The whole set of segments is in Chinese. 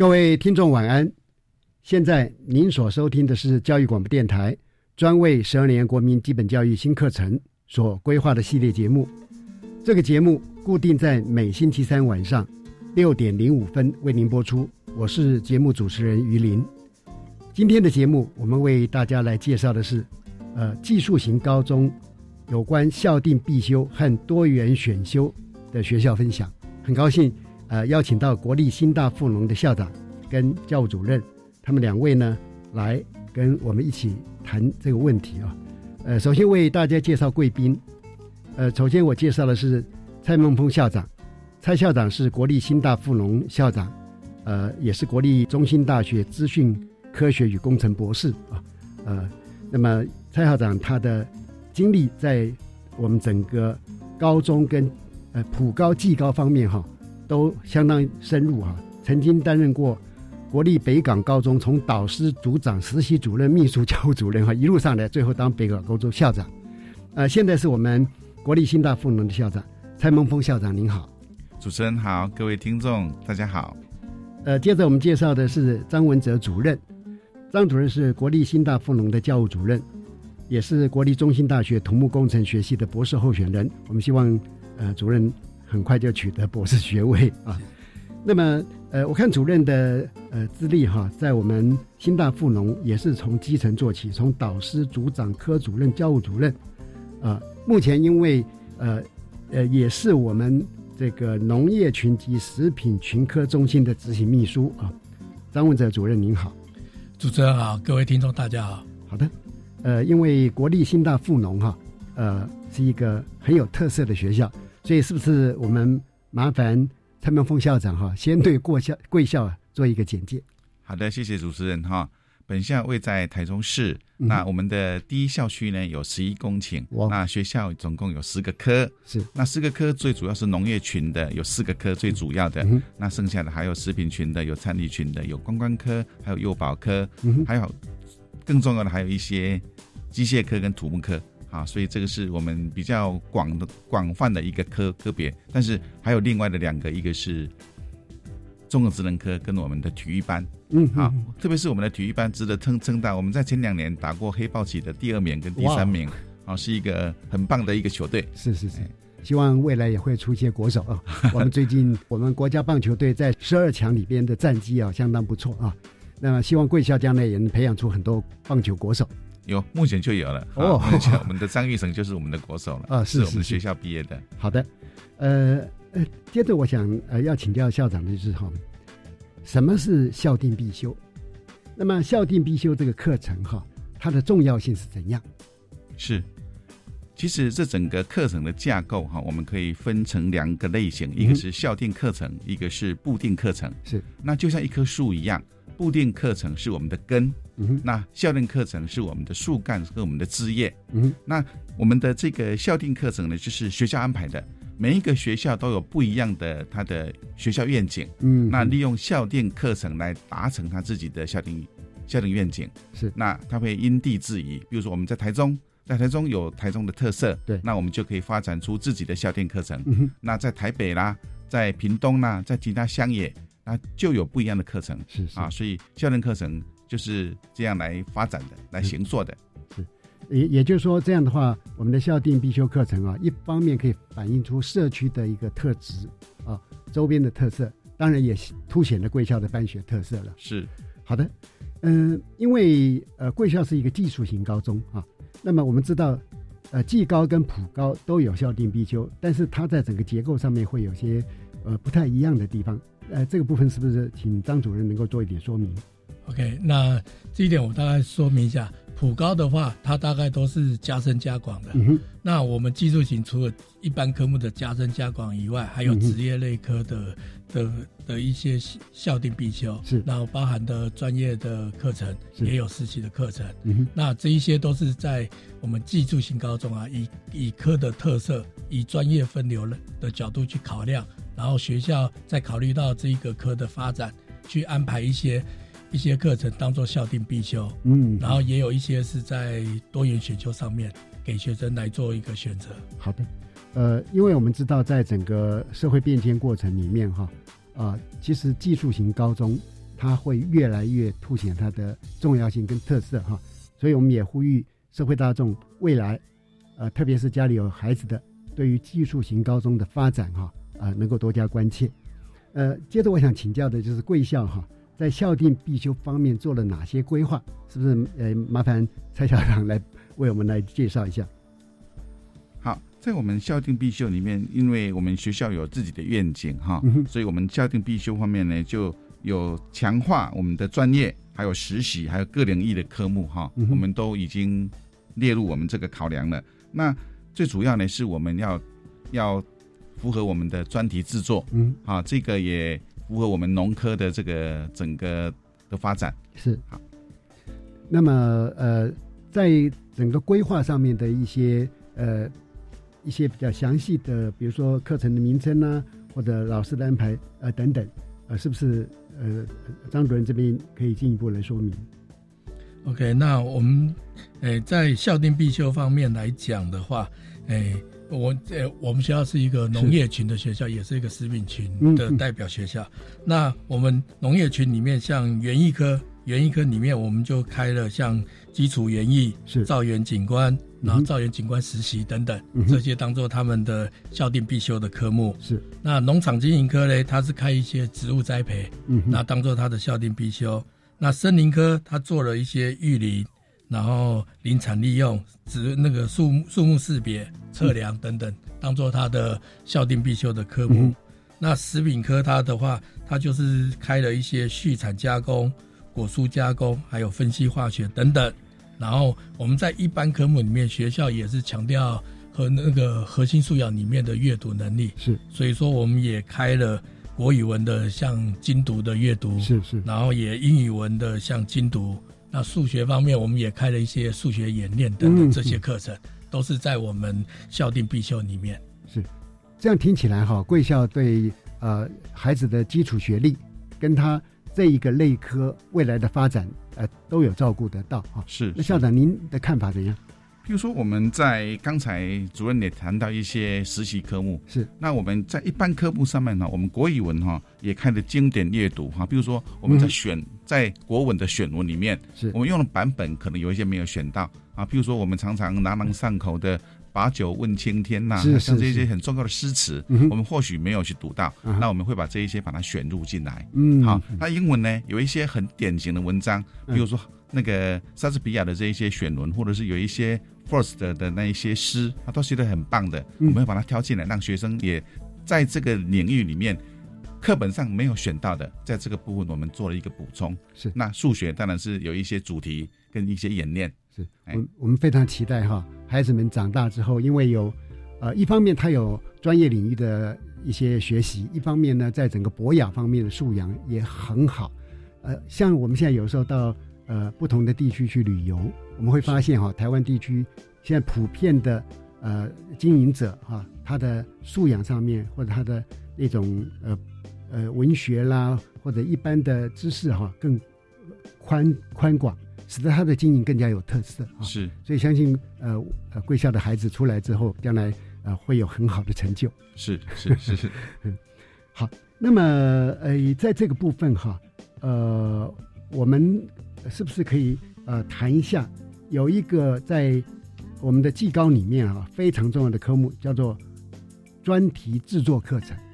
各位听众晚安，现在您所收听的是教育广播电台专为十二年国民基本教育新课程所规划的系列节目。这个节目固定在每星期三晚上六点零五分为您播出。我是节目主持人于林。今天的节目，我们为大家来介绍的是，呃，技术型高中有关校定必修和多元选修的学校分享。很高兴。呃，邀请到国立新大附农的校长跟教务主任，他们两位呢，来跟我们一起谈这个问题啊。呃，首先为大家介绍贵宾。呃，首先我介绍的是蔡孟峰校长，蔡校长是国立新大附农校长，呃，也是国立中心大学资讯科学与工程博士啊。呃，那么蔡校长他的经历在我们整个高中跟呃普高技高方面哈。都相当深入哈，曾经担任过国立北港高中从导师、组长、实习主任、秘书、教务主任哈，一路上来，最后当北港高中校长。呃，现在是我们国立新大附农的校长蔡孟峰校长，您好。主持人好，各位听众大家好。呃，接着我们介绍的是张文哲主任，张主任是国立新大附农的教务主任，也是国立中心大学土木工程学系的博士候选人。我们希望呃主任。很快就取得博士学位啊，那么呃，我看主任的呃资历哈，在我们新大附农也是从基层做起，从导师、组长、科主任、教务主任，啊，目前因为呃呃也是我们这个农业群及食品群科中心的执行秘书啊，张文哲主任您好，主持人好，各位听众大家好，好的，呃，因为国立新大附农哈，呃是一个很有特色的学校。所以，是不是我们麻烦蔡明峰校长哈，先对过校 贵校啊做一个简介？好的，谢谢主持人哈。本校位在台中市，那我们的第一校区呢有十一公顷，那学校总共有十个科，是。那十个科最主要是农业群的，有四个科最主要的，那剩下的还有食品群的，有餐饮群的，有观光科，还有幼保科，还有更重要的还有一些机械科跟土木科。啊，所以这个是我们比较广的、广泛的一个科科别，但是还有另外的两个，一个是综合职能科跟我们的体育班，嗯，好，特别是我们的体育班值得称称道，我们在前两年打过黑豹旗的第二名跟第三名，啊，是一个很棒的一个球队，是是是，希望未来也会出些国手啊。我们最近我们国家棒球队在十二强里边的战绩啊相当不错啊，那么希望贵校将来也能培养出很多棒球国手。有，目前就有了。哦，目前我们的张玉成就是我们的国手了。啊，是我们学校毕业的。好的，呃呃，接着我想呃要请教校长的就是哈，什么是校定必修？那么校定必修这个课程哈，它的重要性是怎样？是，其实这整个课程的架构哈，我们可以分成两个类型，一个是校定课程，一个是固定课程。是，那就像一棵树一样。固定课程是我们的根，那校定课程是我们的树干和我们的枝叶。嗯，那我们的这个校定课程呢，就是学校安排的，每一个学校都有不一样的它的学校愿景。嗯，那利用校定课程来达成他自己的校定校定愿景。是，那他会因地制宜，比如说我们在台中，在台中有台中的特色，对，那我们就可以发展出自己的校电课程。嗯，那在台北啦，在屏东啦，在其他乡野，那就有不一样的课程。是是啊，所以校电课程就是这样来发展的，来行做的。是，也也就是说，这样的话，我们的校定必修课程啊，一方面可以反映出社区的一个特质啊，周边的特色，当然也凸显了贵校的办学特色了。是，好的，嗯、因为呃，贵校是一个技术型高中啊，那么我们知道，呃，技高跟普高都有校定必修，但是它在整个结构上面会有些呃不太一样的地方。呃，这个部分是不是请张主任能够做一点说明？OK，那这一点我大概说明一下。普高的话，它大概都是加深加广的。那我们技术型除了一般科目的加深加广以外，还有职业类科的、的的一些校定必修，是然后包含的专业的课程，也有实习的课程。那这一些都是在我们技术型高中啊，以以科的特色，以专业分流的角度去考量，然后学校再考虑到这一个科的发展，去安排一些一些课程当做校定必修，嗯，然后也有一些是在多元选修上面给学生来做一个选择。好的，呃，因为我们知道，在整个社会变迁过程里面，哈，啊、其实技术型高中它会越来越凸显它的重要性跟特色，哈，所以我们也呼吁社会大众未来，呃，特别是家里有孩子的，对于技术型高中的发展，哈，啊、能够多加关切。呃，接着我想请教的就是贵校哈，在校定必修方面做了哪些规划？是不是？呃，麻烦蔡校长来为我们来介绍一下。好，在我们校定必修里面，因为我们学校有自己的愿景哈，嗯所以我们校定必修方面呢，就有强化我们的专业，还有实习，还有各领域的科目哈，嗯我们都已经列入我们这个考量了。那最主要呢，是我们要要符合我们的专题制作，嗯，啊，这个也符合我们农科的这个整个的发展。是好。那么呃，在整个规划上面的一些呃一些比较详细的，比如说课程的名称啊，或者老师的安排呃等等，呃，是不是呃张主任这边可以进一步来说明？OK，那我们诶、在校定必修方面来讲的话，诶、我呃我们学校是一个农业群的学校，也是一个食品群的代表学校。那我们农业群里面，像园艺科，园艺科里面我们就开了像基础园艺、是造园景观，然后造园景观实习等等，嗯这些当做他们的校定必修的科目。是，那农场经营科呢，它是开一些植物栽培，嗯，那当做它的校定必修。那森林科它做了一些育林，然后林产利用、植那个树木树木识别、测量等等，当做它的校定必修的科目。嗯那食品科它的话，它就是开了一些畜产加工、果蔬加工，还有分析化学等等。然后我们在一般科目里面，学校也是强调和那个核心素养里面的阅读能力，是所以说我们也开了国语文的像精读的阅读，是是，然后也英语文的像精读。那数学方面，我们也开了一些数学演练等等嗯这些课程，都是在我们校定必修里面。是这样听起来哈，贵校对呃孩子的基础学历跟他这一个类科未来的发展呃都有照顾得到哈。是那校长您的看法怎样？譬如说，我们在刚才主任也谈到一些实习科目，是那我们在一般科目上面呢，我们国语文哈也开了经典阅读哈，比如说我们在嗯选、在国文的选文里面，是我们用的版本可能有一些没有选到啊，譬如说我们常常朗朗上口的。把酒问青天呐、像这些很重要的诗词，嗯我们或许没有去读到，啊那我们会把这一些把它选入进来。嗯好，那英文呢有一些很典型的文章，嗯比如说那个莎士比亚的这一些选文，或者是有一些 First 的那一些诗，他都写的很棒的，嗯我们会把它挑进来，让学生也在这个领域里面。课本上没有选到的，在这个部分我们做了一个补充。是那数学当然是有一些主题跟一些演练。是哎我我们非常期待哈，孩子们长大之后，因为有呃一方面他有专业领域的一些学习，一方面呢，在整个博雅方面的素养也很好。呃，像我们现在有时候到呃不同的地区去旅游，我们会发现哈，台湾地区现在普遍的呃经营者哈，他的素养上面或者他的那种呃呃文学啦或者一般的知识哈更宽宽广。使得他的经营更加有特色啊。是，所以相信呃呃贵校的孩子出来之后，将来呃会有很好的成就。是是是是，嗯，好，那么呃在这个部分哈，呃我们是不是可以呃谈一下有一个在我们的技高里面啊非常重要的科目叫做专题制作课程啊，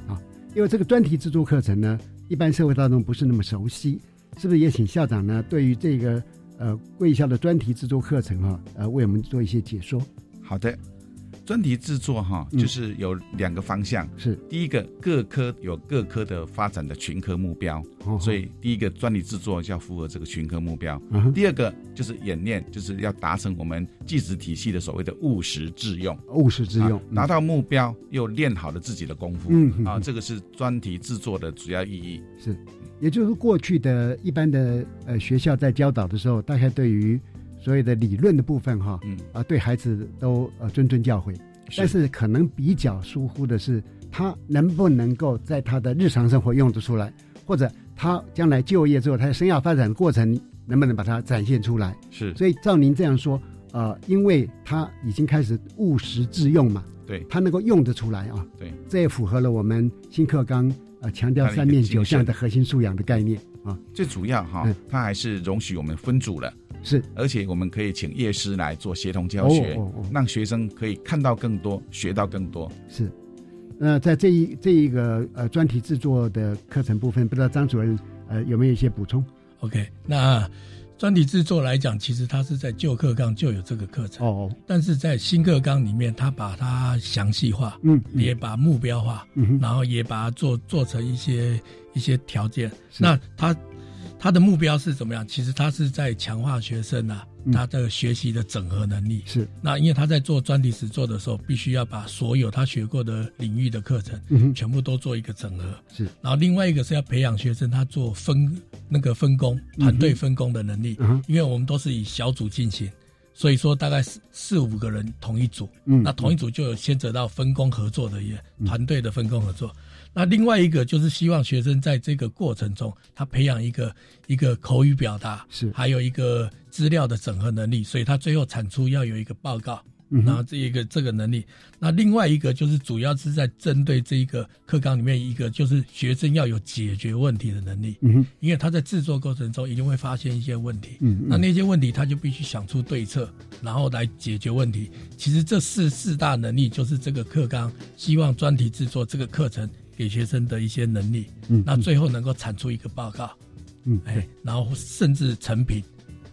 因为这个专题制作课程呢，一般社会大众不是那么熟悉，是不是也请校长呢对于这个呃贵校的专题制作课程啊，呃为我们做一些解说？好的。专题制作哈，就是有两个方向。是第一个，各科有各科的发展的群科目标，所以第一个专题制作要符合这个群科目标。第二个就是演练，就是要达成我们技职体系的所谓的务实致用。务实致用，达到目标又练好了自己的功夫。嗯啊，这个是专题制作的主要意义。是，也就是过去的一般的呃学校在教导的时候，大概对于。所谓的理论的部分，哈，嗯。啊，对孩子都呃谆谆教诲，但是可能比较疏忽的是，他能不能够在他的日常生活用得出来，或者他将来就业之后，他的生涯发展的过程能不能把它展现出来？是，所以照您这样说，呃，因为他已经开始务实致用嘛，对，他能够用得出来啊，对，这也符合了我们新课纲呃强调三面九项的核心素养的概念啊。最主要哈，它还是容许我们分组了。是，而且我们可以请业师来做协同教学，让学生可以看到更多，学到更多。是，那在这一这一个呃专题制作的课程部分，不知道张主任呃有没有一些补充？OK，那专题制作来讲，其实它是在旧课纲就有这个课程。哦，但是在新课纲里面，它把它详细化，嗯，也把目标化，嗯，然后也把它做做成一些一些条件，那它。他的目标是怎么样？其实他是在强化学生啊，他的学习的整合能力。是那因为他在做专题实做的时候，必须要把所有他学过的领域的课程，嗯全部都做一个整合。是。然后另外一个是要培养学生他做分那个分工、团队分工的能力。嗯。因为我们都是以小组进行，所以说大概四四五个人同一组。嗯。那同一组就有牵扯到分工合作的也团队的分工合作。那另外一个就是希望学生在这个过程中，他培养一个一个口语表达，是还有一个资料的整合能力，所以他最后产出要有一个报告，然后这一个这个能力。那另外一个就是主要是在针对这一个课纲里面一个，就是学生要有解决问题的能力，嗯哼因为他在制作过程中一定会发现一些问题，嗯那那些问题他就必须想出对策，然后来解决问题。其实这四四大能力就是这个课纲希望专题制作这个课程。给学生的一些能力，嗯，那最后能够产出一个报告，嗯，哎，然后甚至成品，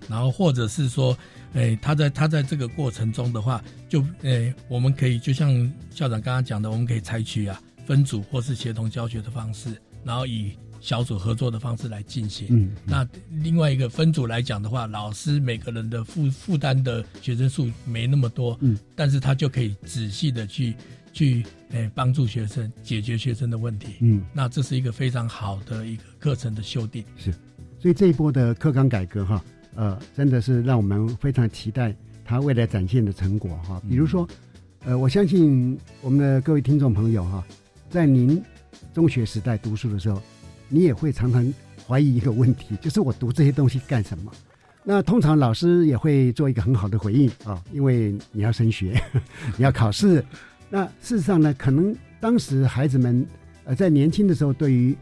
然后或者是说，哎，他在他在这个过程中的话，就，哎，我们可以就像校长刚刚讲的，我们可以采取啊分组或是协同教学的方式，然后以小组合作的方式来进行。嗯，那另外一个分组来讲的话，老师每个人的负负担的学生数没那么多，嗯，但是他就可以仔细的去。去诶帮助学生解决学生的问题，嗯，那这是一个非常好的一个课程的修订。是，所以这一波的课纲改革哈，呃，真的是让我们非常期待它未来展现的成果哈。比如说，呃，我相信我们的各位听众朋友哈，在您中学时代读书的时候，你也会常常怀疑一个问题，就是我读这些东西干什么？那通常老师也会做一个很好的回应啊，因为你要升学，你要考试。那事实上呢，可能当时孩子们呃在年轻的时候对于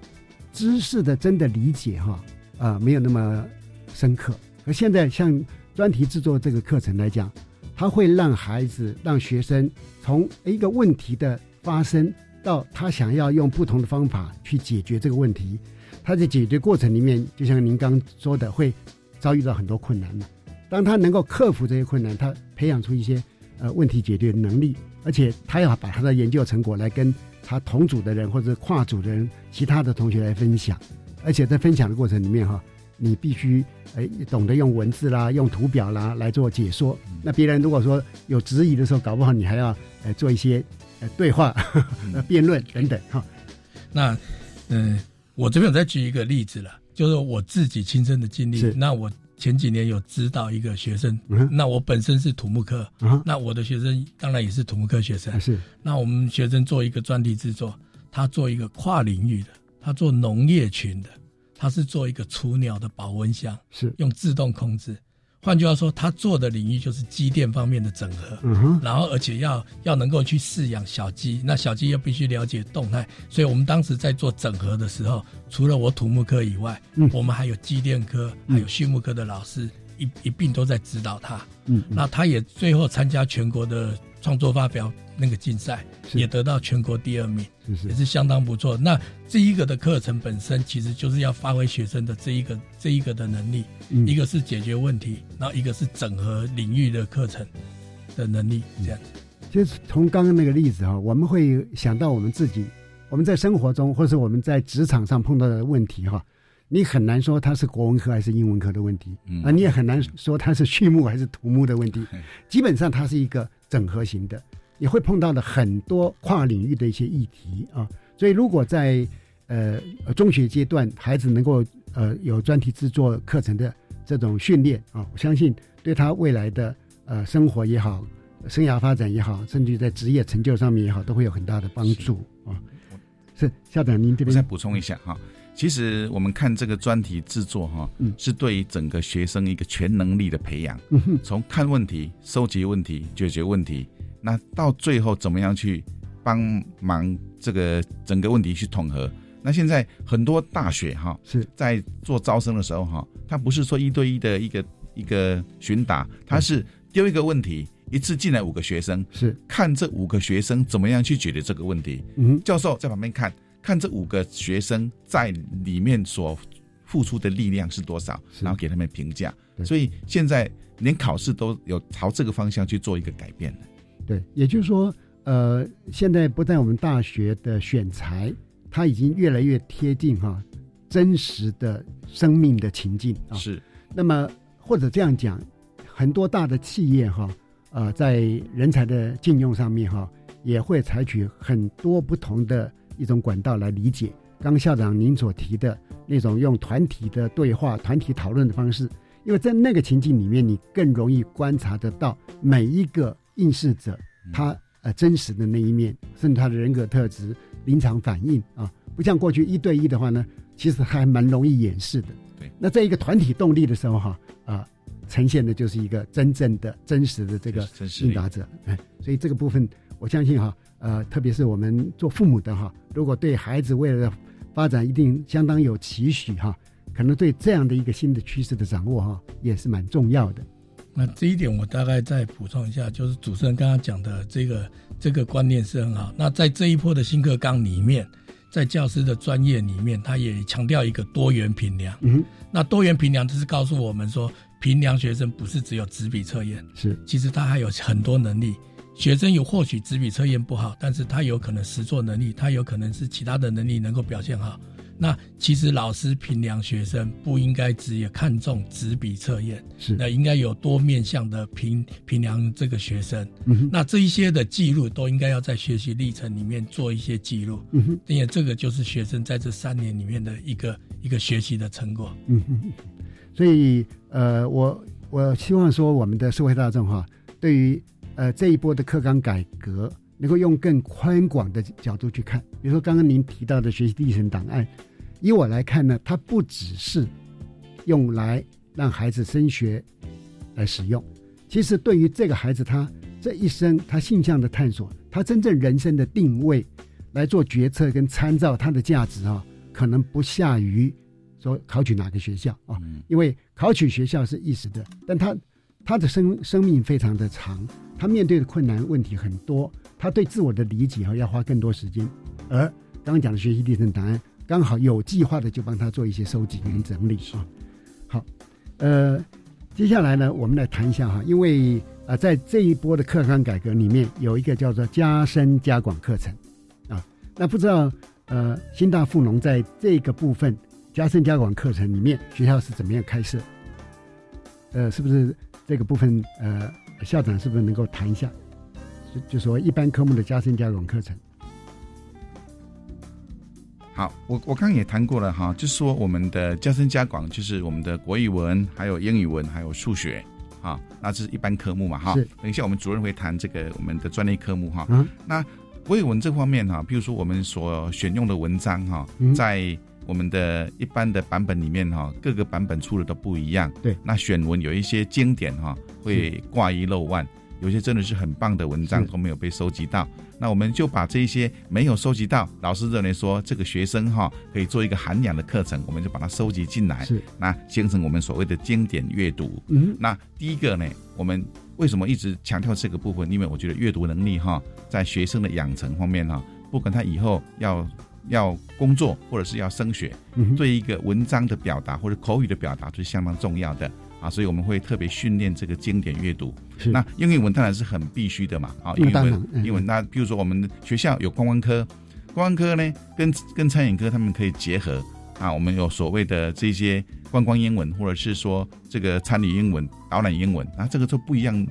知识的真的理解哈啊没有那么深刻，而现在像专题制作这个课程来讲，它会让孩子让学生从一个问题的发生到他想要用不同的方法去解决这个问题，他在解决过程里面，就像您刚说的，会遭遇到很多困难嘛。当他能够克服这些困难，他培养出一些呃问题解决能力。而且他要把他的研究成果来跟他同组的人或者跨组的人、其他的同学来分享，而且在分享的过程里面哈，你必须哎懂得用文字啦、用图表啦来做解说。那别人如果说有质疑的时候，搞不好你还要呃做一些呃对话、呃辩论等等哈。那嗯，我这边有再举一个例子了，就是我自己亲身的经历。那我。前几年有指导一个学生，那我本身是土木科，那我的学生当然也是土木科学生。是，那我们学生做一个专题制作，他做一个跨领域的，他做农业群的，他是做一个雏鸟的保温箱，是用自动控制。换句话说，他做的领域就是机电方面的整合，嗯哼，然后而且要要能够去饲养小鸡，那小鸡又必须了解动态，所以我们当时在做整合的时候，除了我土木科以外，嗯。我们还有机电科、还有畜牧科的老师一一并都在指导他。嗯，那他也最后参加全国的创作发表那个竞赛，是。也得到全国第二名，是是。也是相当不错。那这一个的课程本身其实就是要发挥学生的这一个这一个的能力，嗯。一个是解决问题，然后一个是整合领域的课程的能力，这样子。就是从刚刚那个例子哈，我们会想到我们自己，我们在生活中或是我们在职场上碰到的问题哈，你很难说它是国文科还是英文科的问题，嗯。啊，你也很难说它是畜牧还是土木的问题，基本上它是一个整合型的，你会碰到的很多跨领域的一些议题啊，所以如果在呃呃中学阶段，孩子能够呃有专题制作课程的这种训练啊，我相信对他未来的呃生活也好。生涯发展也好，甚至在职业成就上面也好，都会有很大的帮助啊。是校长，您这边我再补充一下哈，其实我们看这个专题制作哈，嗯是对于整个学生一个全能力的培养，从看问题、收集问题、解决问题，那到最后怎么样去帮忙这个整个问题去统合。那现在很多大学哈是在做招生的时候哈，他不是说一对一的一个一个询答，他是丢一个问题，一次进来五个学生，是看这五个学生怎么样去解决这个问题。嗯教授在旁边看看这五个学生在里面所付出的力量是多少，然后给他们评价。对所以现在连考试都有朝这个方向去做一个改变了。对，也就是说，呃，现在不但我们大学的选材，它已经越来越贴近哈真实的生命的情境啊。是，那么或者这样讲，很多大的企业哈，呃，在人才的禁用上面哈，也会采取很多不同的一种管道来理解。刚刚校长您所提的那种用团体的对话、团体讨论的方式，因为在那个情境里面，你更容易观察得到每一个应试者他呃真实的那一面，甚至他的人格特质、临场反应啊，不像过去一对一的话呢，其实还蛮容易掩饰的。对，那在一个团体动力的时候哈啊、呈现的就是一个真正的、真实的这个应答者。哎，所以这个部分，我相信哈，呃，特别是我们做父母的哈，如果对孩子未来的发展一定相当有期许哈，可能对这样的一个新的趋势的掌握哈，也是蛮重要的。那这一点我大概再补充一下，就是主持人刚刚讲的这个这个观念是很好。那在这一波的新课纲里面，在教师的专业里面，他也强调一个多元评量。嗯，那多元评量就是告诉我们说，评量学生不是只有纸笔测验，是其实他还有很多能力。学生有或许纸笔测验不好，但是他有可能实作能力，他有可能是其他的能力能够表现好。那其实老师评量学生不应该只有看重纸笔测验，是那应该有多面向的评评量这个学生。那这一些的记录都应该要在学习历程里面做一些记录，嗯哼因为这个就是学生在这三年里面的一个一个学习的成果。嗯哼，所以呃，我我希望说，我们的社会大众哈，对于呃这一波的课纲改革，能够用更宽广的角度去看。比如说刚刚您提到的学习历程档案，以我来看呢，它不只是用来让孩子升学来使用，其实对于这个孩子他这一生他性向的探索，他真正人生的定位来做决策跟参照，他的价值啊，可能不下于说考取哪个学校啊，因为考取学校是一时的，但他他的生生命非常的长，他面对的困难问题很多，他对自我的理解哈要花更多时间，而刚刚讲的学习历程档案，刚好有计划的就帮他做一些收集跟整理啊。好，呃，接下来呢，我们来谈一下哈，因为呃，在这一波的课纲改革里面，有一个叫做加深加广课程啊，那不知道呃，新大附农在这个部分加深加广课程里面，学校是怎么样开设？呃，是不是这个部分呃，校长是不是能够谈一下？就就说一般科目的加深加广课程。好，我我刚刚也谈过了哈，就是说我们的加深加广，就是我们的国语文、还有英语文、还有数学，啊，那这是一般科目嘛哈是。等一下我们主任会谈这个我们的专业科目哈。嗯那国语文这方面哈，比如说我们所选用的文章哈，嗯在我们的一般的版本里面哈，各个版本出的都不一样。对，那选文有一些经典哈，会挂一漏万，有些真的是很棒的文章都没有被收集到。那我们就把这些没有收集到，老师认为说这个学生哈可以做一个涵养的课程，我们就把它收集进来。是，那形成我们所谓的经典阅读。嗯，那第一个呢，我们为什么一直强调这个部分？因为我觉得阅读能力哈，在学生的养成方面哈，不管他以后要要工作或者是要升学，对一个文章的表达或者口语的表达是相当重要的。啊，所以我们会特别训练这个经典阅读。那英语文当然是很必须的嘛。啊，英文，英文。那比如说我们学校有观光科，观光科呢跟跟餐饮科他们可以结合。啊，我们有所谓的这些观光英文，或者是说这个餐饮英文、导览英文，啊，这个就不一样。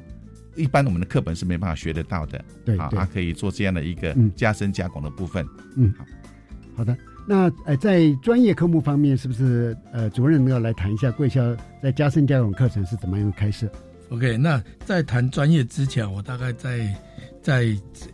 一般我们的课本是没办法学得到的。对，啊，它可以做这样的一个加深加广的部分。嗯，好，好的。那呃，在专业科目方面，是不是呃，主任要来谈一下贵校在加深教育课程是怎么样开设？OK，那在谈专业之前，我大概在在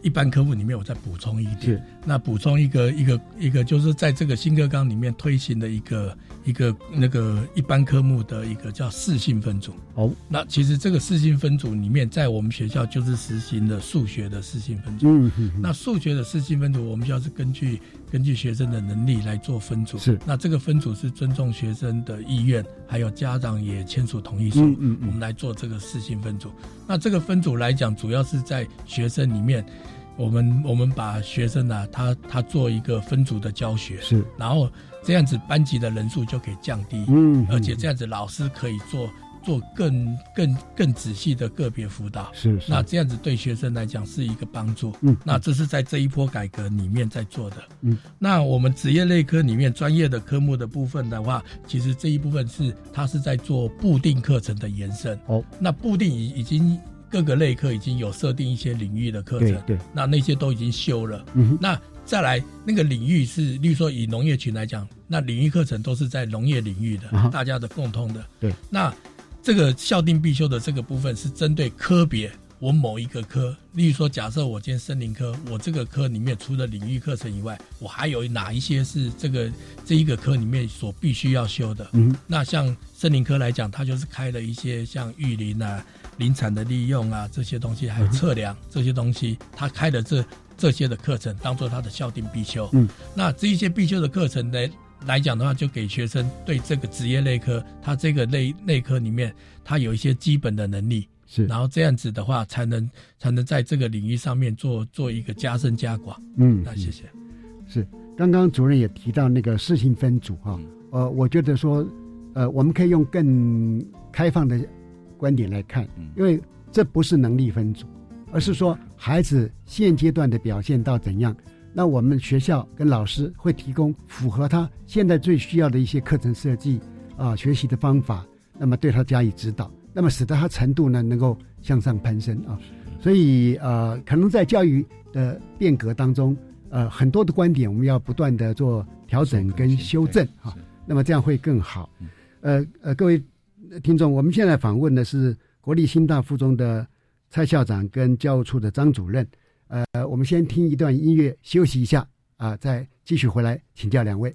一般科目里面，我再补充一点。那补充一个一个一个，就是在这个新课纲里面推行的一个。一个那个一般科目的一个叫四性分组哦，那其实这个四性分组里面，在我们学校就是实行的数学的四性分组。嗯嗯。那数学的四性分组，我们学校是根据根据学生的能力来做分组。是。那这个分组是尊重学生的意愿，还有家长也签署同意书。嗯嗯。我们来做这个四性分组。那这个分组来讲，主要是在学生里面，我们我们把学生呢，他他做一个分组的教学。是。然后。这样子班级的人数就可以降低，嗯，而且这样子老师可以做做更更更仔细的个别辅导，是，那这样子对学生来讲是一个帮助，嗯，那这是在这一波改革里面在做的，嗯，那我们职业类科里面专业的科目的部分的话，其实这一部分是它是在做固定课程的延伸，哦，那固定已已经各个类科已经有设定一些领域的课程，对，那那些都已经修了，嗯，那。再来，那个领域是，例如说以农业群来讲，那领域课程都是在农业领域的，大家的共通的。对，那这个校定必修的这个部分是针对科别，我某一个科，例如说，假设我今天森林科，我这个科里面除了领域课程以外，我还有哪一些是这个这一个科里面所必须要修的？嗯，那像森林科来讲，它就是开了一些像育林啊、林产的利用啊这些东西，还有测量这些东西，他开的这。这些的课程当做他的校定必修，嗯，那这一些必修的课程呢来讲的话，就给学生对这个职业内科，他这个内内科里面，他有一些基本的能力，是，然后这样子的话，才能才能在这个领域上面做做一个加深加广，嗯，那谢谢。是，刚刚主任也提到那个事情分组哈，呃，我觉得说，呃，我们可以用更开放的观点来看，因为这不是能力分组。而是说，孩子现阶段的表现到怎样，那我们学校跟老师会提供符合他现在最需要的一些课程设计啊，学习的方法，那么对他加以指导，那么使得他程度呢能够向上攀升啊。所以呃，可能在教育的变革当中，呃，很多的观点我们要不断的做调整跟修正啊，那么这样会更好。呃呃，各位听众，我们现在访问的是国立新大附中的。蔡校长跟教务处的张主任，呃，我们先听一段音乐休息一下啊，再继续回来请教两位。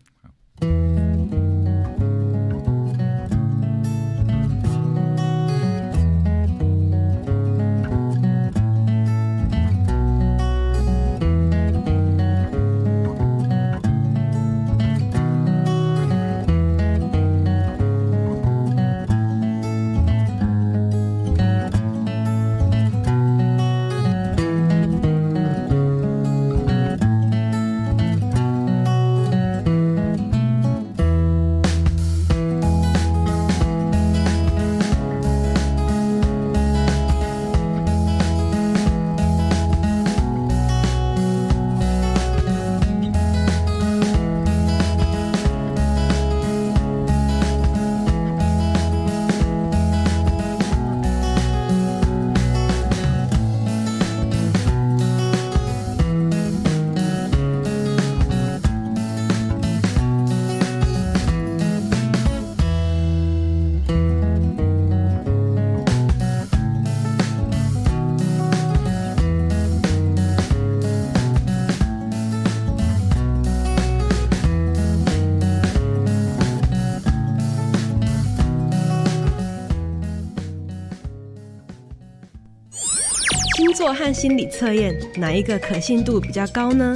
和心理测验，哪一个可信度比较高呢？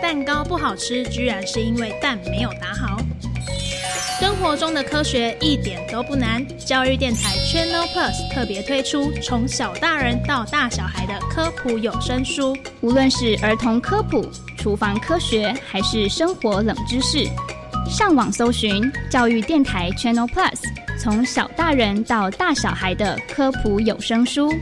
蛋糕不好吃，居然是因为蛋没有打好。生活中的科学一点都不难。教育电台 Channel Plus 特别推出从小大人到大小孩的科普有声书，无论是儿童科普、厨房科学，还是生活冷知识，上网搜寻教育电台 Channel Plus，从小大人到大小孩的科普有声书。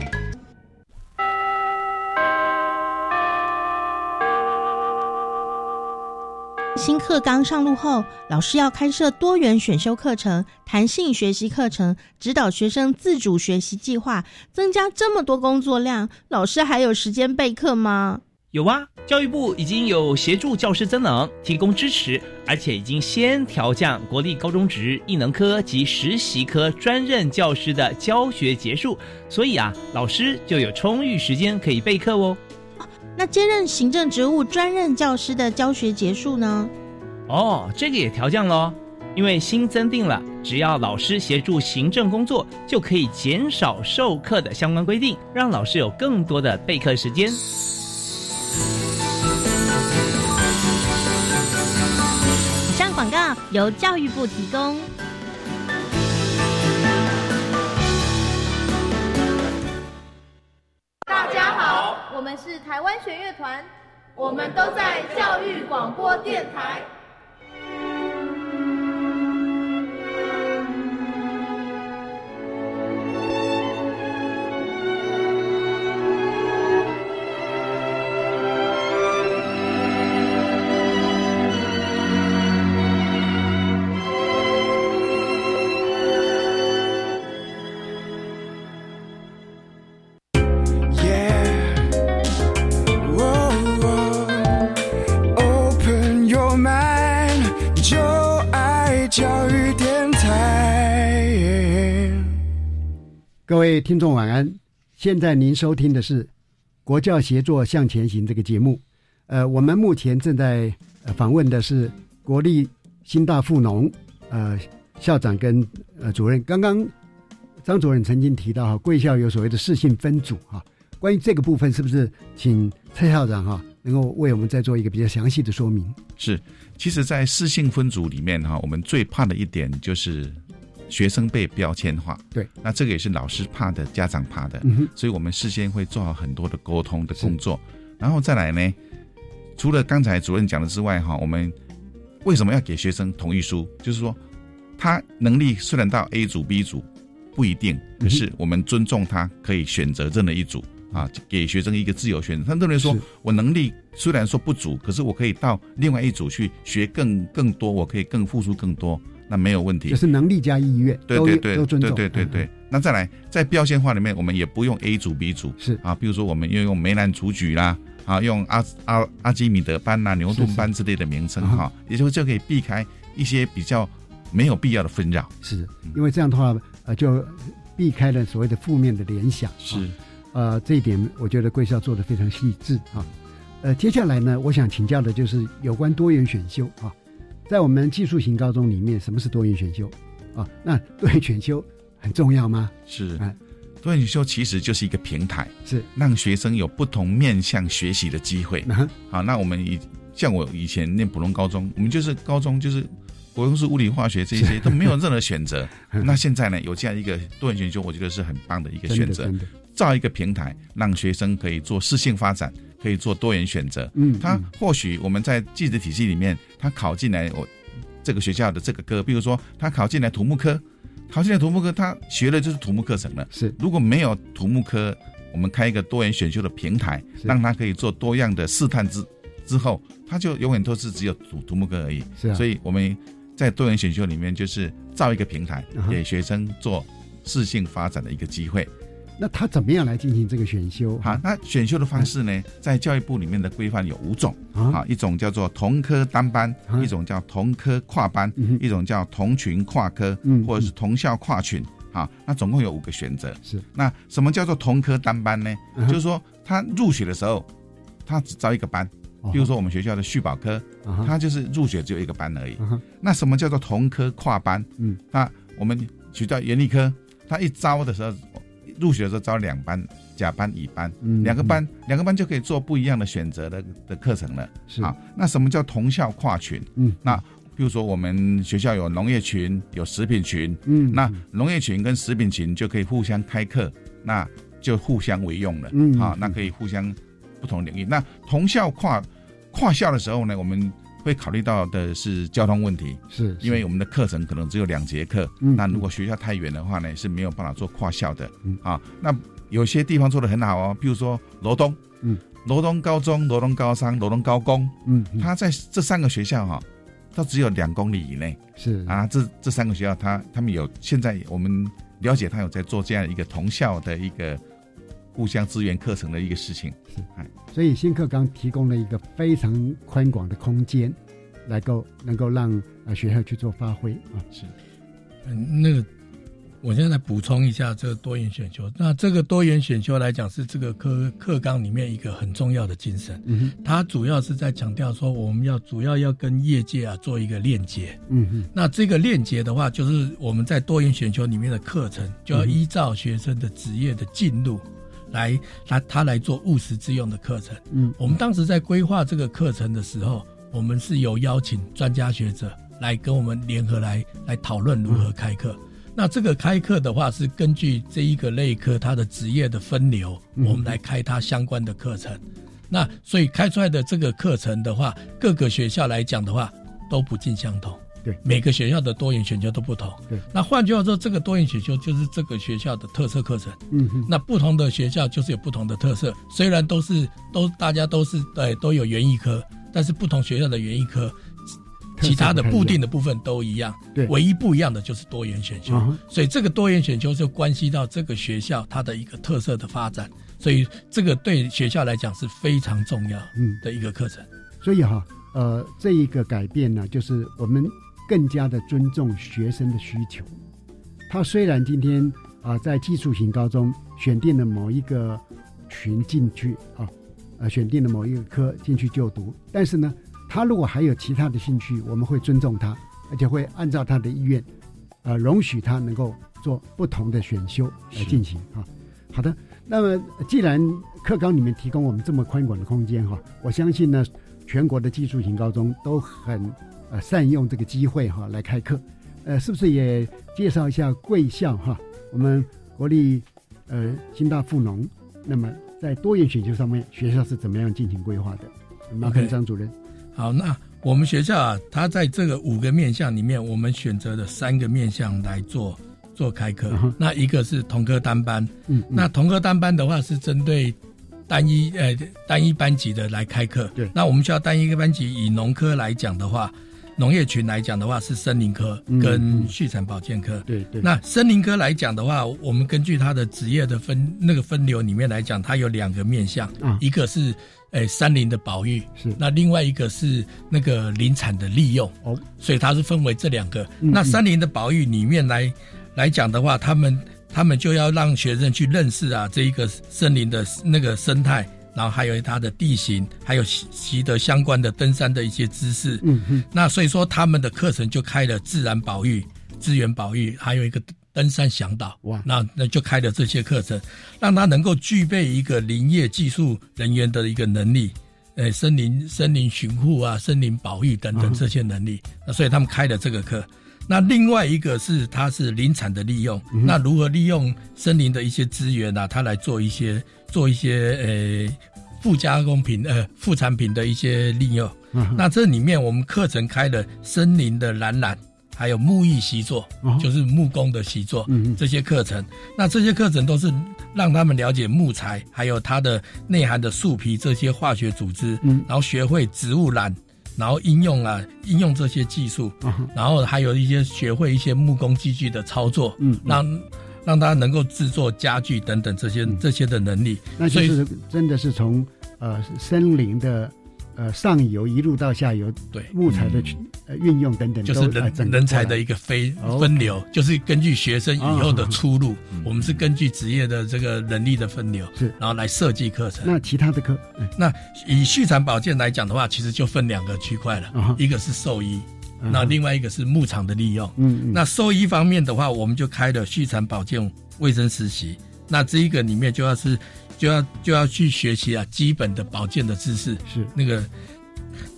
新课纲上路后，老师要开设多元选修课程、弹性学习课程，指导学生自主学习计划，增加这么多工作量，老师还有时间备课吗？有啊，教育部已经有协助教师增能，提供支持，而且已经先调降国立高中职艺能科及实习科专任教师的教学结束，所以啊，老师就有充裕时间可以备课哦。那兼任行政职务专任教师的教学结束呢？哦，这个也调降喽，因为新增定了，只要老师协助行政工作，就可以减少授课的相关规定，让老师有更多的备课时间。以上广告由教育部提供。是台湾弦乐团，我们都在教育广播电台。听众晚安，现在您收听的是《国教协作向前行》这个节目。呃，我们目前正在访问的是国立新大附农呃校长跟呃主任。刚刚张主任曾经提到哈，贵校有所谓的四性分组哈，关于这个部分，是不是请蔡校长哈能够为我们再做一个比较详细的说明？是，其实，在四性分组里面哈，我们最怕的一点就是。学生被标签化，对，那这个也是老师怕的，家长怕的，所以我们事先会做好很多的沟通的工作，然后再来呢，除了刚才主任讲的之外，哈，我们为什么要给学生同意书？就是说，他能力虽然到 A 组、B 组不一定，可是我们尊重他可以选择任何一组。啊，给学生一个自由选择。他认为说我能力虽然说不足，可是我可以到另外一组去学更更多，我可以更付出更多。那没有问题，就是能力加意愿，对对对，都尊重，对对对对。那再来，在标签化里面，我们也不用 A 组 B 组，是啊，比如说我们又用梅兰竹菊啦，啊，用阿阿阿基米德班呐、牛顿班之类的名称哈，也就就可以避开一些比较没有必要的纷扰。是因为这样的话，呃，就避开了所谓的负面的联想。是，呃，这一点我觉得贵校做的非常细致啊。呃，接下来呢，我想请教的就是有关多元选修啊。在我们技术型高中里面，什么是多元选修？啊，那 多元选修很重要吗？是，多元选修其实就是一个平台，是让学生有不同面向学习的机会。好，那我们以像我以前念普通高中，我们就是高中就是国中是物理化学这些都没有任何选择。那现在呢，有这样一个多元选修，我觉得是很棒的一个选择，造一个平台，让学生可以做适性发展。可以做多元选择，嗯，他或许我们在记者体系里面，他考进来我这个学校的这个科，比如说他考进来土木科，考进来土木科，他学的就是土木课程了。是，如果没有土木科，我们开一个多元选修的平台，让他可以做多样的试探之之后，他就永远都是只有土土木科而已。是啊，所以我们在多元选修里面，就是造一个平台，给学生做适性发展的一个机会。那他怎么样来进行这个选修？好，那选修的方式呢，在教育部里面的规范有五种啊，一种叫做同科单班，一种叫同科跨班，一种叫同群跨科，或者是同校跨群。好，那总共有五个选择。是，那什么叫做同科单班呢？就是说他入学的时候，他只招一个班。比如说我们学校的续保科，他就是入学只有一个班而已。那什么叫做同科跨班？嗯，那我们学校严厉科，他一招的时候。入学的时候招两班甲班、乙班，嗯两个班，两个班就可以做不一样的选择的的课程了。是好，那什么叫同校跨群？嗯，那比如说我们学校有农业群，有食品群，嗯那农业群跟食品群就可以互相开课，那就互相为用了。嗯好，那可以互相不同领域。那同校跨跨校的时候呢，我们会考虑到的是交通问题，是因为我们的课程可能只有两节课，嗯那如果学校太远的话呢，是没有办法做跨校的。嗯。啊，那有些地方做的很好哦，比如说罗东，嗯，罗东高中、罗东高商、罗东高工，嗯，它在这三个学校哈、都只有两公里以内。是。啊，这这三个学校，他他们有现在我们了解，他有在做这样一个同校的一个互相支援课程的一个事情。是，哎，所以新课纲提供了一个非常宽广的空间，来够能够让呃学校去做发挥啊。是，嗯，那个，我现在来补充一下这个多元选修。那这个多元选修来讲，是这个课课纲里面一个很重要的精神。嗯它主要是在强调说，我们要主要要跟业界啊做一个链接。嗯嗯那这个链接的话，就是我们在多元选修里面的课程，就要依照学生的职业的进入。来，他他来做务实之用的课程。嗯，我们当时在规划这个课程的时候，我们是有邀请专家学者来跟我们联合来来讨论如何开课。那这个开课的话，是根据这一个类科它的职业的分流，嗯我们来开它相关的课程。那所以开出来的这个课程的话，各个学校来讲的话都不尽相同。对，每个学校的多元选修都不同。对，那换句话说，这个多元选修就是这个学校的特色课程。嗯哼，那不同的学校就是有不同的特色，虽然都是都大家都是对都有园艺科，但是不同学校的园艺科，其他的固定的部分都一样。对唯一不一样的就是多元选修。嗯所以这个多元选修就关系到这个学校它的一个特色的发展，所以这个对学校来讲是非常重要嗯的一个课程。所以哈，呃，这一个改变呢，就是我们更加的尊重学生的需求。他虽然今天啊、在技术型高中选定了某一个群进去啊，呃，选定了某一个科进去就读，但是呢，他如果还有其他的兴趣，我们会尊重他，而且会按照他的意愿，呃，容许他能够做不同的选修来进行啊。好的，那么既然课纲里面提供我们这么宽广的空间哈，我相信呢，全国的技术型高中都很呃善用这个机会哈来开课，呃，是不是也介绍一下贵校哈？我们国立呃新大附农，那么在多元选修上面，学校是怎么样进行规划的？麻烦张主任。好，那我们学校啊，它在这个五个面向里面，我们选择了三个面向来做做开课。那一个是同科单班，嗯，那同科单班的话是针对单一呃单一班级的来开课。对，那我们需要单一个班级以农科来讲的话，农业群来讲的话是森林科嗯跟畜产保健科。对对。那森林科来讲的话，我们根据它的职业的分那个分流里面来讲，它有两个面向，啊一个是诶、山林的保育，是那另外一个是那个林产的利用，哦，所以它是分为这两个。嗯那山林的保育里面来来讲的话，他们他们就要让学生去认识啊这一个森林的那个生态，然后还有它的地形，还有习习得相关的登山的一些知识。嗯嗯，那所以说他们的课程就开了自然保育、资源保育，还有一个登山向导。哇，那那就开了这些课程，让他能够具备一个林业技术人员的一个能力，呃，森林森林巡护啊、森林保育等等嗯这些能力。那所以他们开了这个课。那另外一个是它是林产的利用，嗯那如何利用森林的一些资源啊，它来做一些做一些呃附加工品呃副产品的一些利用。嗯那这里面我们课程开了森林的染染，还有木艺习作，哦就是木工的习作，这些课程。那这些课程都是让他们了解木材，还有它的内含的树皮这些化学组织，嗯。然后学会植物染，然后应用啊应用这些技术，然后还有一些学会一些木工器具的操作，嗯嗯。让让他能够制作家具等等这些、这些的能力。所以那就是真的是从呃森林的呃上游一路到下游，对。木材的呃运用等等，就是人人才的一个飞哦分流，就是根据学生以后的出路，嗯。我们是根据职业的这个能力的分流，是。然后来设计课程。那其他的课，嗯。那以畜产保健来讲的话，其实就分两个区块了，一个是兽医，嗯那另外一个是牧场的利用。嗯嗯那兽医方面的话，我们就开了畜产保健卫生实习。那这一个里面就要是就要就要去学习啊基本的保健的知识。是那个，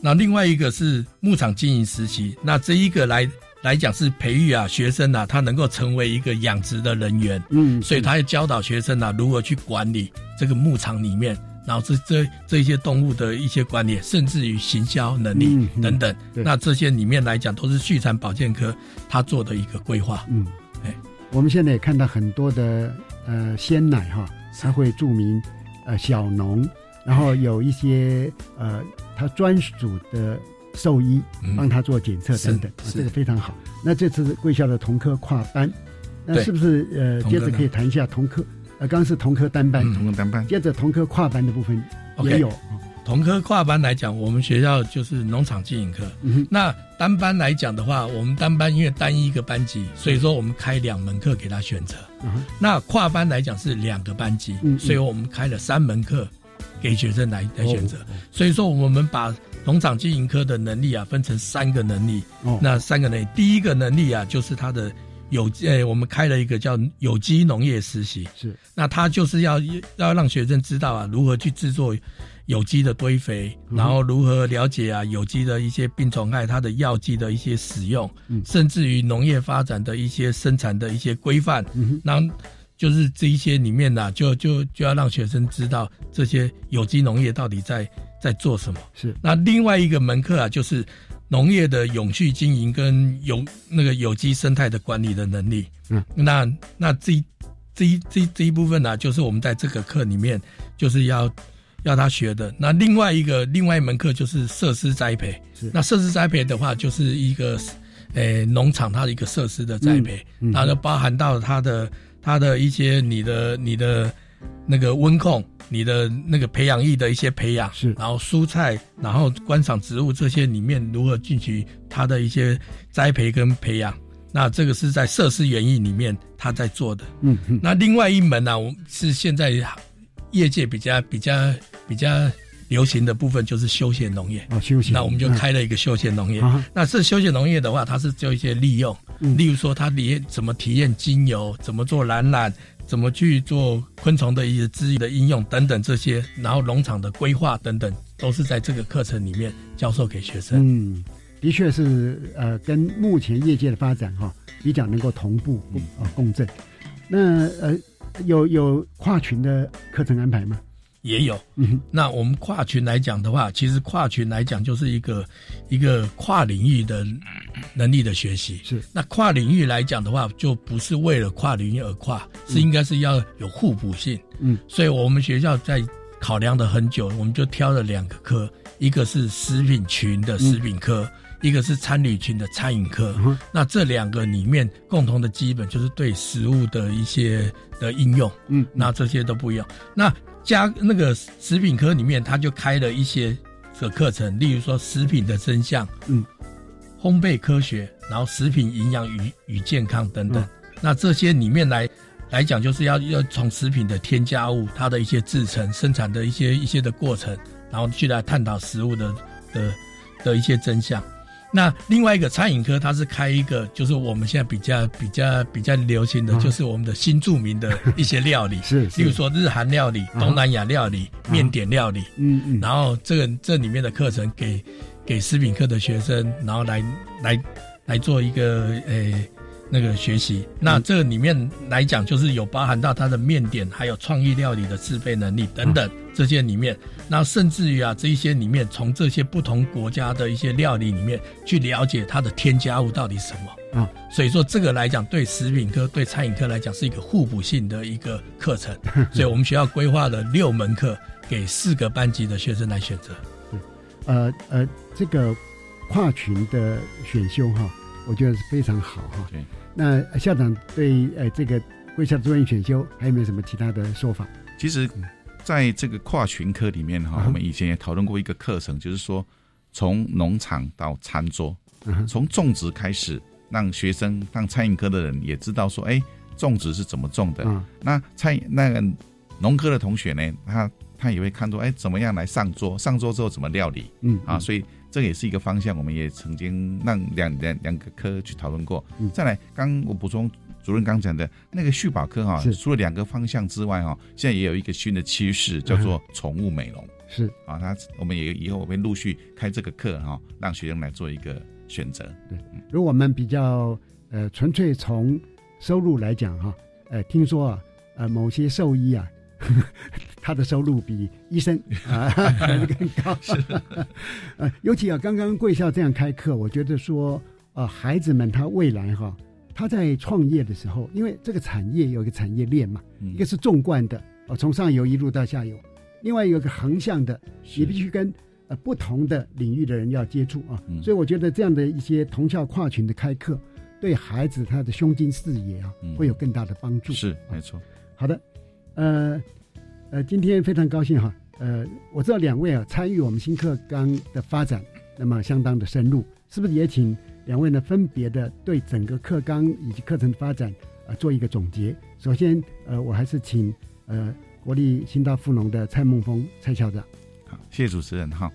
那另外一个是牧场经营实习，那这一个来来讲是培育啊学生啊，他能够成为一个养殖的人员。嗯，所以他要教导学生啊如何去管理这个牧场里面。然后这这这些动物的一些管理，甚至于行销能力等等，那这些里面来讲，都是畜产保健科他做的一个规划。嗯，哎，我们现在也看到很多的呃鲜奶哈，它会注明呃小农，然后有一些呃他专属的兽医帮他做检测等等，这个非常好。那这次贵校的同科跨班，那是不是呃接着可以谈一下同科？呃，刚刚是同科单班，同科单班，接着同科跨班的部分也有。同科跨班来讲，我们学校就是农场经营科。那单班来讲的话，我们单班因为单一一个班级，所以说我们开两门课给他选择。那跨班来讲是两个班级，所以我们开了三门课给学生来来选择。所以说我们把农场经营科的能力啊分成三个能力。那三个能力，第一个能力啊就是他的。有诶，我们开了一个叫有机农业实习，是。那他就是要要让学生知道啊，如何去制作有机的堆肥，然后如何了解啊有机的一些病虫害，它的药剂的一些使用，甚至于农业发展的一些生产的一些规范，那就是这一些里面呢，就就就要让学生知道这些有机农业到底在在做什么。是。那另外一个门课啊，就是。农业的永续经营跟有那个有机生态的管理的能力，嗯，那那这这一这这一部分呢，就是我们在这个课里面就是要要他学的。那另外一个另外一门课就是设施栽培，那设施栽培的话，就是一个诶农场它的一个设施的栽培，然后包含到它的它的一些你的你的那个温控。你的那个培养液的一些培养是，然后蔬菜，然后观赏植物这些里面如何进行它的一些栽培跟培养，那这个是在设施园艺里面他在做的。嗯嗯。那另外一门呢，我是现在业界比较比较比较流行的部分就是休闲农业。哦，休闲。那我们就开了一个休闲农业。那是休闲农业的话，它是做一些利用，例如说它里怎么体验精油，怎么做染染。怎么去做昆虫的一些资源的应用等等这些，然后农场的规划等等，都是在这个课程里面教授给学生。嗯，的确是呃，跟目前业界的发展哈比较能够同步啊共振。那呃，有有跨群的课程安排吗？也有，那我们跨群来讲的话，其实跨群来讲就是一个一个跨领域的能力的学习。是，那跨领域来讲的话，就不是为了跨领域而跨，是应该是要有互补性。嗯，所以我们学校在考量的很久，我们就挑了两个科，一个是食品群的食品科，一个是餐旅群的餐饮科。那这两个里面共同的基本就是对食物的一些的应用。嗯，那这些都不一样。那加那个食品科里面，他就开了一些的课程，例如说食品的真相，嗯，烘焙科学，然后食品营养与与健康等等。那这些里面来来讲，就是要要从食品的添加物、它的一些制成、生产的一些一些的过程，然后去来探讨食物的的的一些真相。那另外一个餐饮科，它是开一个，就是我们现在比较比较比较流行的就是我们的新著名的一些料理，是，例如说日韩料理、东南亚料理、面点料理，嗯嗯，然后这个这里面的课程给给食品课的学生，然后来来来做一个诶。那个学习，那这里面来讲，就是有包含到它的面点，还有创意料理的制备能力等等这些里面，那甚至于啊，这一些里面，从这些不同国家的一些料理里面去了解它的添加物到底什么啊。所以说这个来讲，对食品科、对餐饮科来讲是一个互补性的一个课程。所以我们学校规划了六门课给四个班级的学生来选择。呃呃，这个跨群的选修哈，我觉得是非常好哈。对。那校长对呃这个贵校专业选修还有没有什么其他的说法？其实，在这个跨群科里面哈，我们以前也讨论过一个课程，就是说从农场到餐桌，从种植开始，让学生、让餐饮科的人也知道说，哎，种植是怎么种的。那餐那个农科的同学呢，他他也会看出，哎，怎么样来上桌？上桌之后怎么料理？嗯啊，所以。这也是一个方向，我们也曾经让两两两个科去讨论过。再来，刚我补充主任刚讲的那个续保科哈，除了两个方向之外哈，现在也有一个新的趋势叫做宠物美容。是啊，他我们也以后会陆续开这个课哈，让学生来做一个选择。对，如果我们比较呃纯粹从收入来讲哈，呃，听说啊，呃，某些兽医啊。他的收入比医生啊更高，是 呃，尤其啊，刚刚贵校这样开课，我觉得说，呃，孩子们他未来哈，他在创业的时候，因为这个产业有一个产业链嘛，一个是纵贯的，哦，从上游一路到下游，另外有一个横向的，你必须跟呃不同的领域的人要接触啊，所以我觉得这样的一些同校跨群的开课，对孩子他的胸襟视野啊，会有更大的帮助。是，没错。好的。呃，呃，今天非常高兴哈，呃，我知道两位啊参与我们新课纲的发展，那么相当的深入，是不是也请两位呢分别的对整个课纲以及课程的发展啊做一个总结？首先，呃，我还是请呃国立新大附农的蔡梦峰蔡校长。好，谢谢主持人哈。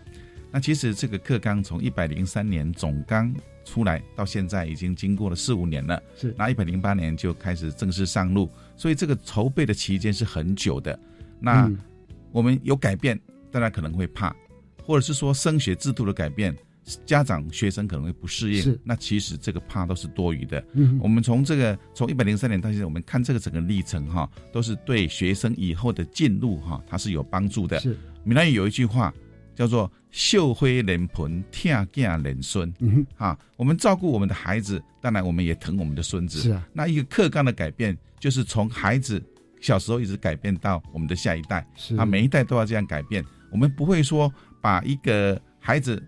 那其实这个课纲从一百零三年总纲出来到现在，已经经过了四五年了。是，那一百零八年就开始正式上路。所以这个筹备的期间是很久的，那我们有改变，大家可能会怕，或者是说升学制度的改变，家长学生可能会不适应。那其实这个怕都是多余的。我们从这个从一百零三年到现在，我们看这个整个历程哈，都是对学生以后的进入哈，它是有帮助的。是，闽南语有一句话叫做“秀辉连盆，天降连孙”。嗯哼，哈，我们照顾我们的孩子，当然我们也疼我们的孙子。是啊，那一个课纲的改变。就是从孩子小时候一直改变到我们的下一代，啊，每一代都要这样改变。我们不会说把一个孩子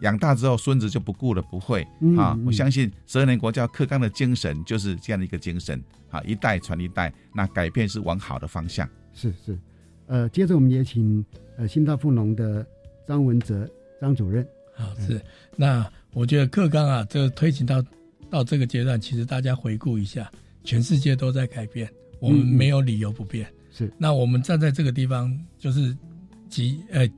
养大之后，孙子就不顾了，不会啊。我相信十二年国教课纲的精神就是这样的一个精神啊，一代传一代，那改变是往好的方向。是是，呃，接着我们也请呃新大富农的张文哲张主任。好，是那我觉得课纲啊，这个推行到到这个阶段，其实大家回顾一下。全世界都在改变，我们没有理由不变。是，那我们站在这个地方，就是及呃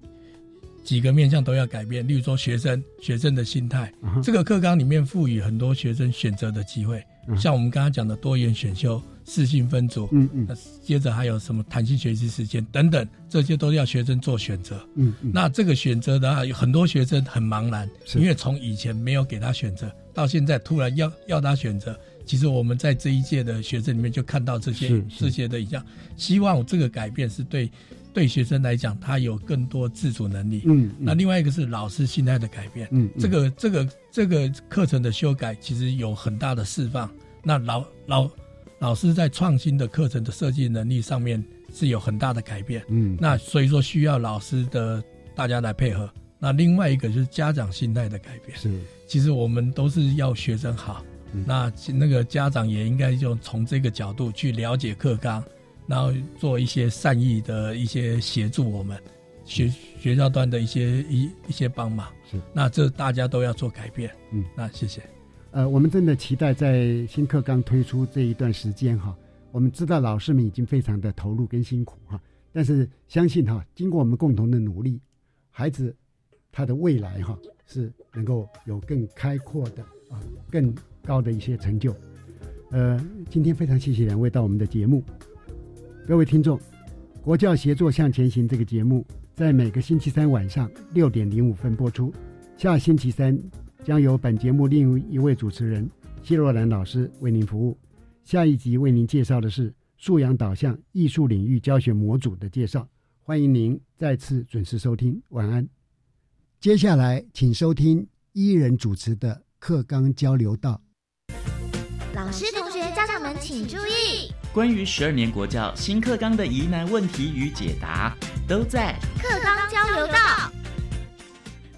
几个面向都要改变。例如说，学生学生的心态，这个课纲里面赋予很多学生选择的机会，像我们刚刚讲的多元选修、四性分组，嗯嗯，接着还有什么弹性学习时间等等，这些都要学生做选择。嗯嗯，那这个选择的话，有很多学生很茫然，因为从以前没有给他选择，到现在突然要要他选择。其实我们在这一届的学生里面就看到这些这些的影像，希望这个改变是对对学生来讲，他有更多自主能力。嗯，那另外一个是老师心态的改变。嗯，这个这个这个课程的修改其实有很大的释放。那老老老师在创新的课程的设计能力上面是有很大的改变。嗯，那所以说需要老师的大家来配合。那另外一个就是家长心态的改变。是，其实我们都是要学生好。那那个家长也应该就从这个角度去了解课纲，然后做一些善意的一些协助我们学学校端的一些一一些帮忙。是，那这大家都要做改变。嗯，那谢谢。呃，我们真的期待在新课纲推出这一段时间哈，我们知道老师们已经非常的投入跟辛苦哈，但是相信哈，经过我们共同的努力，孩子他的未来哈是能够有更开阔的啊，更。高的一些成就，呃，今天非常谢谢两位到我们的节目，各位听众，国教协作向前行这个节目在每个星期三晚上六点零五分播出，下星期三将由本节目另一位主持人谢若兰老师为您服务，下一集为您介绍的是素养导向艺术领域教学模组的介绍，欢迎您再次准时收听，晚安。接下来请收听一人主持的课纲交流道。老师、同学、家长们请注意！关于十二年国教新课纲的疑难问题与解答，都在课纲交流道。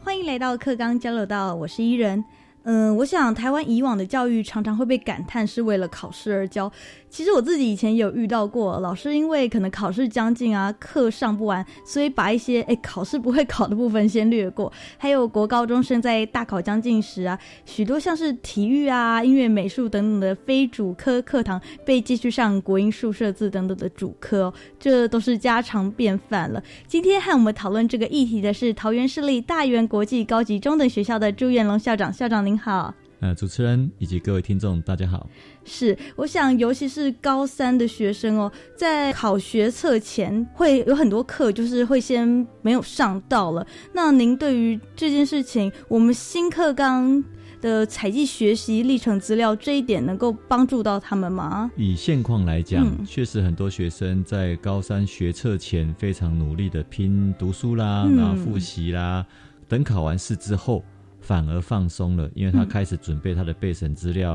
欢迎来到课纲交流道，我是伊人。嗯，我想台湾以往的教育常常会被感叹是为了考试而教。其实我自己以前有遇到过，老师因为可能考试将近啊，课上不完，所以把一些哎考试不会考的部分先略过。还有国高中生在大考将近时啊，许多像是体育啊、音乐、美术等等的非主科课堂被继续上国音、数、设、字等等的主科，这都是家常便饭了。今天和我们讨论这个议题的是桃园市立大园国际高级中等学校的朱元龙校长，校长您好。呃，主持人以及各位听众，大家好。是，我想，尤其是高三的学生哦，在考学测前会有很多课，就是会先没有上到了。那您对于这件事情，我们新课纲的采集学习历程资料这一点，能够帮助到他们吗？以现况来讲，确实很多学生在高三学测前非常努力的拼读书啦，然后复习啦，等考完试之后。反而放松了，因为他开始准备他的备审资料，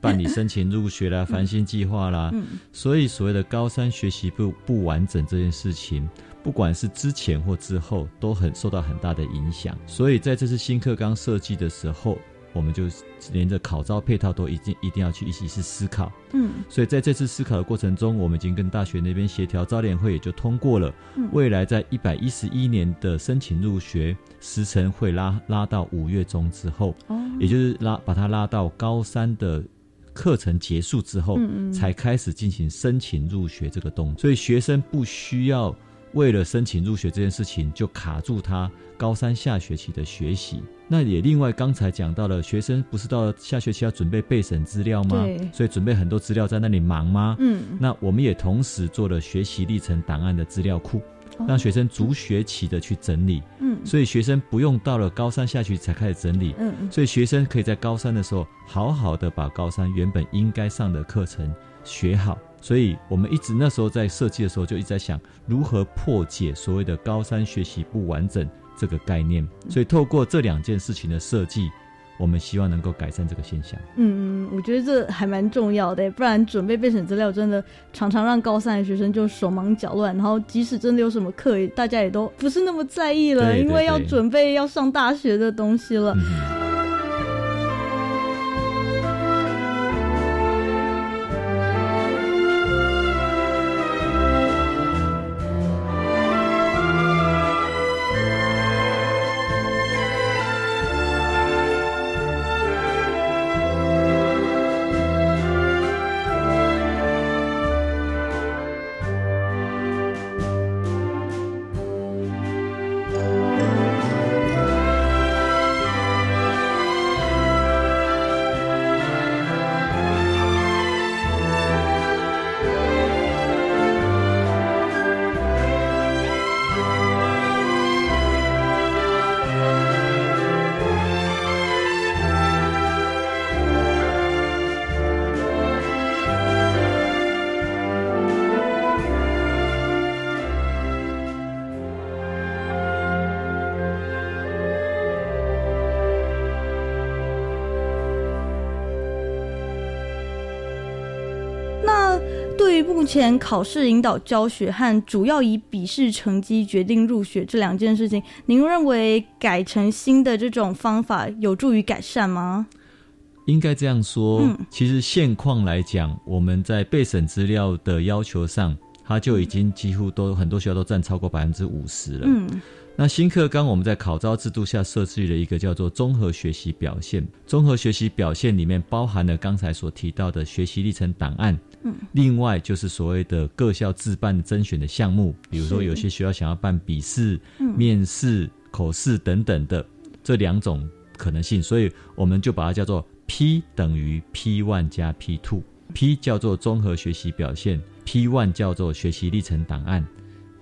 办理申请入学啦、繁星计划啦，所以所谓的高三学习不不完整这件事情，不管是之前或之后，都很受到很大的影响。所以在这次新课纲设计的时候。我们就连着考招配套都一定一定要去一起去思考，嗯，所以在这次思考的过程中，我们已经跟大学那边协调，招联会也就通过了，未来在一百一十一年的申请入学时程会拉拉到五月中之后，哦，也就是拉把它拉到高三的课程结束之后，才开始进行申请入学这个动作，所以学生不需要为了申请入学这件事情就卡住他高三下学期的学习。那也另外，刚才讲到了，学生不是到下学期要准备备审资料吗？所以准备很多资料在那里忙吗？嗯。那我们也同时做了学习历程档案的资料库，让学生逐学期的去整理。嗯。所以学生不用到了高三下学期才开始整理。嗯。所以学生可以在高三的时候好好的把高三原本应该上的课程学好。所以我们一直那时候在设计的时候就一直在想如何破解所谓的高三学习不完整。这个概念，所以透过这两件事情的设计，我们希望能够改善这个现象。嗯嗯，我觉得这还蛮重要的，不然准备备审资料真的常常让高三的学生就手忙脚乱，然后即使真的有什么课，大家也都不是那么在意了，因为要准备要上大学的东西了。目前考试引导教学和主要以笔试成绩决定入学这两件事情，您认为改成新的这种方法有助于改善吗？应该这样说，其实现况来讲，我们在备审资料的要求上，它就已经几乎都很多学校都占超过百分之五十了。嗯。那新课纲我们在考招制度下设置了一个叫做综合学习表现，综合学习表现里面包含了刚才所提到的学习历程档案，嗯，另外就是所谓的各校自办甄选的项目，比如说有些学校想要办笔试、面试、口试等等的这两种可能性，所以我们就把它叫做 P 等于 P one 加 P two，P 叫做综合学习表现，P one 叫做学习历程档案。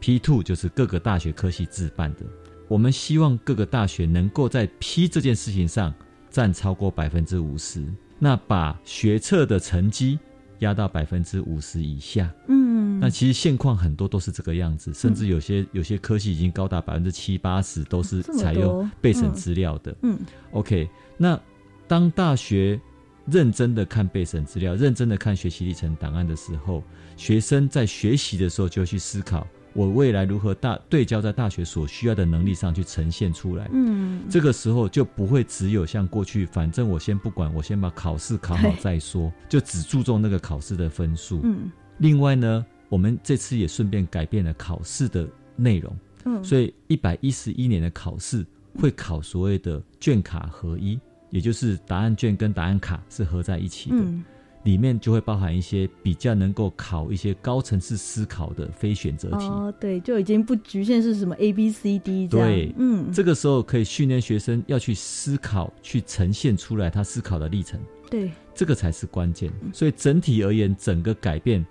P two 就是各个大学科系自办的，我们希望各个大学能够在 P 这件事情上占超过百分之五十，那把学测的成绩压到百分之五十以下。嗯，那其实现况很多都是这个样子，甚至有些有些科系已经高达百分之七八十都是采用备审资料的。嗯，OK，那当大学认真的看备审资料，认真的看学习历程档案的时候，学生在学习的时候就去思考。我未来如何大对焦在大学所需要的能力上去呈现出来？嗯，这个时候就不会只有像过去，反正我先不管，我先把考试考好再说，就只注重那个考试的分数。嗯，另外呢，我们这次也顺便改变了考试的内容。嗯，所以一百一十一年的考试会考所谓的卷卡合一，也就是答案卷跟答案卡是合在一起的。里面就会包含一些比较能够考一些高层次思考的非选择题。哦，对，就已经不局限是什么 A B C D 这样。对，嗯，这个时候可以训练学生要去思考，去呈现出来他思考的历程。对，这个才是关键。所以整体而言，整个改变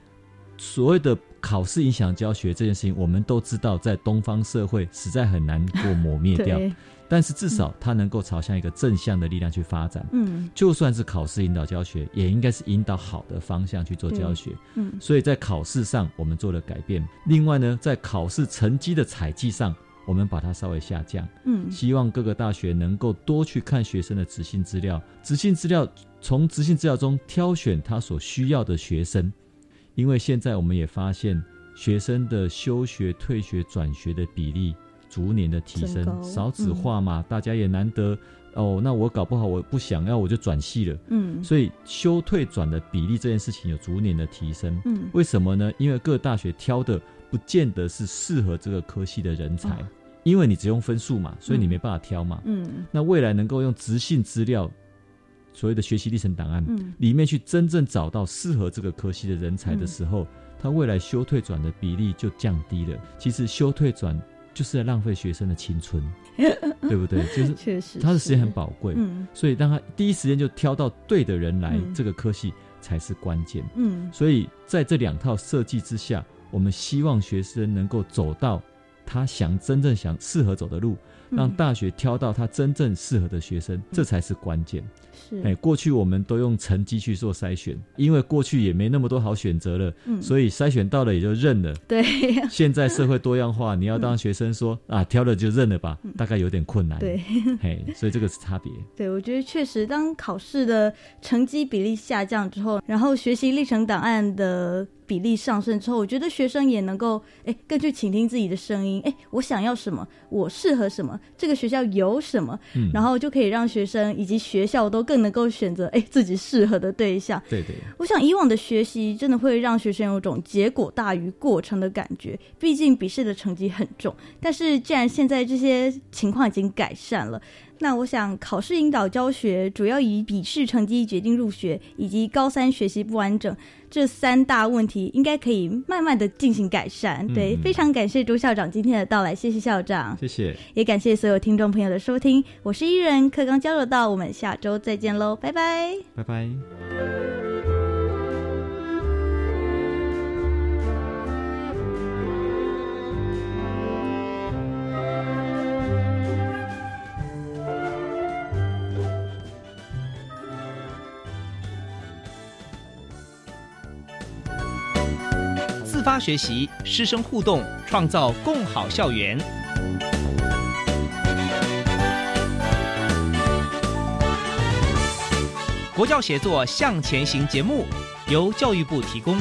所谓的考试影响教学这件事情，我们都知道，在东方社会实在很难过磨灭掉。但是至少它能够朝向一个正向的力量去发展。嗯，就算是考试引导教学，也应该是引导好的方向去做教学。嗯，所以在考试上我们做了改变。另外呢，在考试成绩的采集上，我们把它稍微下降。嗯，希望各个大学能够多去看学生的执行资料，执行资料从执行资料中挑选他所需要的学生。因为现在我们也发现，学生的休学、退学、转学的比例。逐年的提升，少子化嘛，大家也难得哦。那我搞不好我不想要，我就转系了。嗯，所以休退转的比例这件事情有逐年的提升。嗯，为什么呢？因为各大学挑的不见得是适合这个科系的人才，因为你只用分数嘛，所以你没办法挑嘛。嗯，那未来能够用直性资料，所谓的学习历程档案里面去真正找到适合这个科系的人才的时候，他未来修退转的比例就降低了。其实修退转。就是在浪费学生的青春，对不对？就是确实，他的时间很宝贵，嗯，所以当他第一时间就挑到对的人来，这个科系才是关键，嗯。所以在这两套设计之下，我们希望学生能够走到他想真正想适合走的路。让大学挑到他真正适合的学生，这才是关键。是，哎，过去我们都用成绩去做筛选，因为过去也没那么多好选择了，所以筛选到了也就认了。对。现在社会多样化，你要当学生说啊，挑了就认了吧，大概有点困难。对。嘿，所以这个是差别。对，我觉得确实，当考试的成绩比例下降之后，然后学习历程档案的。比例上升之后，我觉得学生也能够哎更去倾听自己的声音，哎，我想要什么，我适合什么，这个学校有什么，然后就可以让学生以及学校都更能够选择哎自己适合的对象。对对，我想以往的学习真的会让学生有种结果大于过程的感觉，毕竟笔试的成绩很重。但是既然现在这些情况已经改善了。那我想，考试引导教学主要以笔试成绩决定入学，以及高三学习不完整这三大问题，应该可以慢慢的进行改善。对，非常感谢朱校长今天的到来，谢谢校长，谢谢，也感谢所有听众朋友的收听，我是伊人，课刚交流到，我们下周再见喽，拜拜，拜拜。发学习，师生互动，创造共好校园。国教协作向前行节目由教育部提供。